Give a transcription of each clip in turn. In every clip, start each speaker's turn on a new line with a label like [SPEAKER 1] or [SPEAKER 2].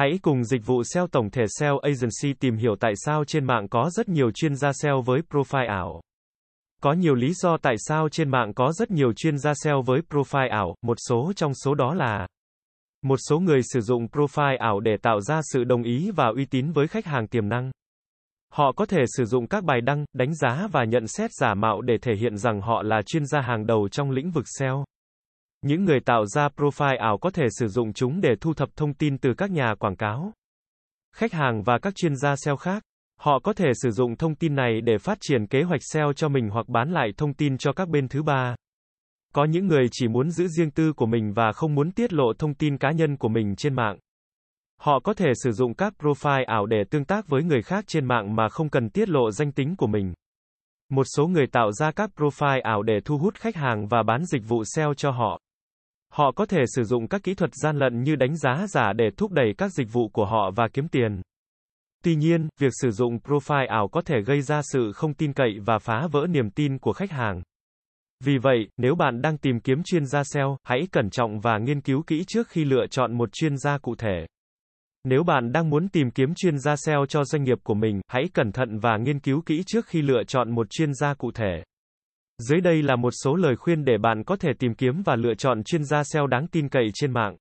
[SPEAKER 1] Hãy cùng dịch vụ SEO tổng thể SEO Agency tìm hiểu tại sao trên mạng có rất nhiều chuyên gia SEO với profile ảo. Có nhiều lý do tại sao trên mạng có rất nhiều chuyên gia SEO với profile ảo, một số trong số đó là một số người sử dụng profile ảo để tạo ra sự đồng ý và uy tín với khách hàng tiềm năng. Họ có thể sử dụng các bài đăng, đánh giá và nhận xét giả mạo để thể hiện rằng họ là chuyên gia hàng đầu trong lĩnh vực SEO. Những người tạo ra profile ảo có thể sử dụng chúng để thu thập thông tin từ các nhà quảng cáo, khách hàng và các chuyên gia SEO khác. Họ có thể sử dụng thông tin này để phát triển kế hoạch SEO cho mình hoặc bán lại thông tin cho các bên thứ ba. Có những người chỉ muốn giữ riêng tư của mình và không muốn tiết lộ thông tin cá nhân của mình trên mạng. Họ có thể sử dụng các profile ảo để tương tác với người khác trên mạng mà không cần tiết lộ danh tính của mình. Một số người tạo ra các profile ảo để thu hút khách hàng và bán dịch vụ SEO cho họ. Họ có thể sử dụng các kỹ thuật gian lận như đánh giá giả để thúc đẩy các dịch vụ của họ và kiếm tiền. Tuy nhiên, việc sử dụng profile ảo có thể gây ra sự không tin cậy và phá vỡ niềm tin của khách hàng. Vì vậy, nếu bạn đang tìm kiếm chuyên gia SEO, hãy cẩn trọng và nghiên cứu kỹ trước khi lựa chọn một chuyên gia cụ thể. Nếu bạn đang muốn tìm kiếm chuyên gia SEO cho doanh nghiệp của mình, hãy cẩn thận và nghiên cứu kỹ trước khi lựa chọn một chuyên gia cụ thể. Dưới đây là một số lời khuyên để bạn có thể tìm kiếm và lựa chọn chuyên gia SEO đáng tin cậy trên mạng.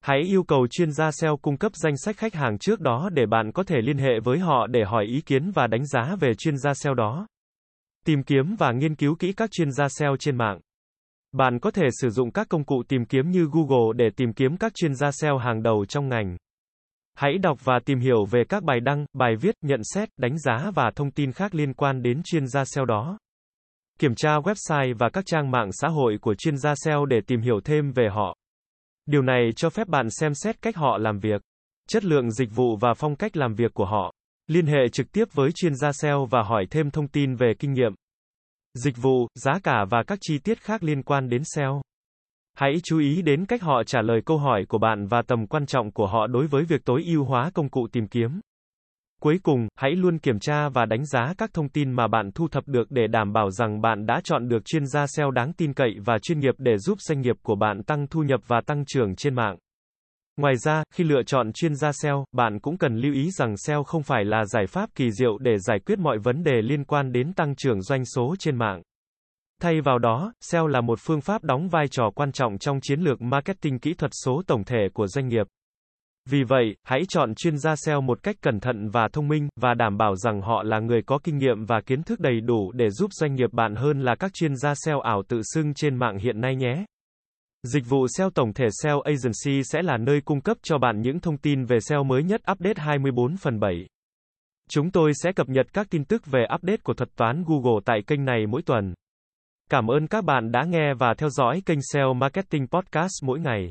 [SPEAKER 1] Hãy yêu cầu chuyên gia SEO cung cấp danh sách khách hàng trước đó để bạn có thể liên hệ với họ để hỏi ý kiến và đánh giá về chuyên gia SEO đó. Tìm kiếm và nghiên cứu kỹ các chuyên gia SEO trên mạng. Bạn có thể sử dụng các công cụ tìm kiếm như Google để tìm kiếm các chuyên gia SEO hàng đầu trong ngành. Hãy đọc và tìm hiểu về các bài đăng, bài viết, nhận xét, đánh giá và thông tin khác liên quan đến chuyên gia SEO đó. Kiểm tra website và các trang mạng xã hội của chuyên gia SEO để tìm hiểu thêm về họ. Điều này cho phép bạn xem xét cách họ làm việc, chất lượng dịch vụ và phong cách làm việc của họ. Liên hệ trực tiếp với chuyên gia SEO và hỏi thêm thông tin về kinh nghiệm, dịch vụ, giá cả và các chi tiết khác liên quan đến SEO. Hãy chú ý đến cách họ trả lời câu hỏi của bạn và tầm quan trọng của họ đối với việc tối ưu hóa công cụ tìm kiếm. Cuối cùng, hãy luôn kiểm tra và đánh giá các thông tin mà bạn thu thập được để đảm bảo rằng bạn đã chọn được chuyên gia SEO đáng tin cậy và chuyên nghiệp để giúp doanh nghiệp của bạn tăng thu nhập và tăng trưởng trên mạng. Ngoài ra, khi lựa chọn chuyên gia SEO, bạn cũng cần lưu ý rằng SEO không phải là giải pháp kỳ diệu để giải quyết mọi vấn đề liên quan đến tăng trưởng doanh số trên mạng. Thay vào đó, SEO là một phương pháp đóng vai trò quan trọng trong chiến lược marketing kỹ thuật số tổng thể của doanh nghiệp. Vì vậy, hãy chọn chuyên gia SEO một cách cẩn thận và thông minh, và đảm bảo rằng họ là người có kinh nghiệm và kiến thức đầy đủ để giúp doanh nghiệp bạn hơn là các chuyên gia SEO ảo tự xưng trên mạng hiện nay nhé. Dịch vụ SEO tổng thể SEO Agency sẽ là nơi cung cấp cho bạn những thông tin về SEO mới nhất update 24 phần 7. Chúng tôi sẽ cập nhật các tin tức về update của thuật toán Google tại kênh này mỗi tuần. Cảm ơn các bạn đã nghe và theo dõi kênh SEO Marketing Podcast mỗi ngày.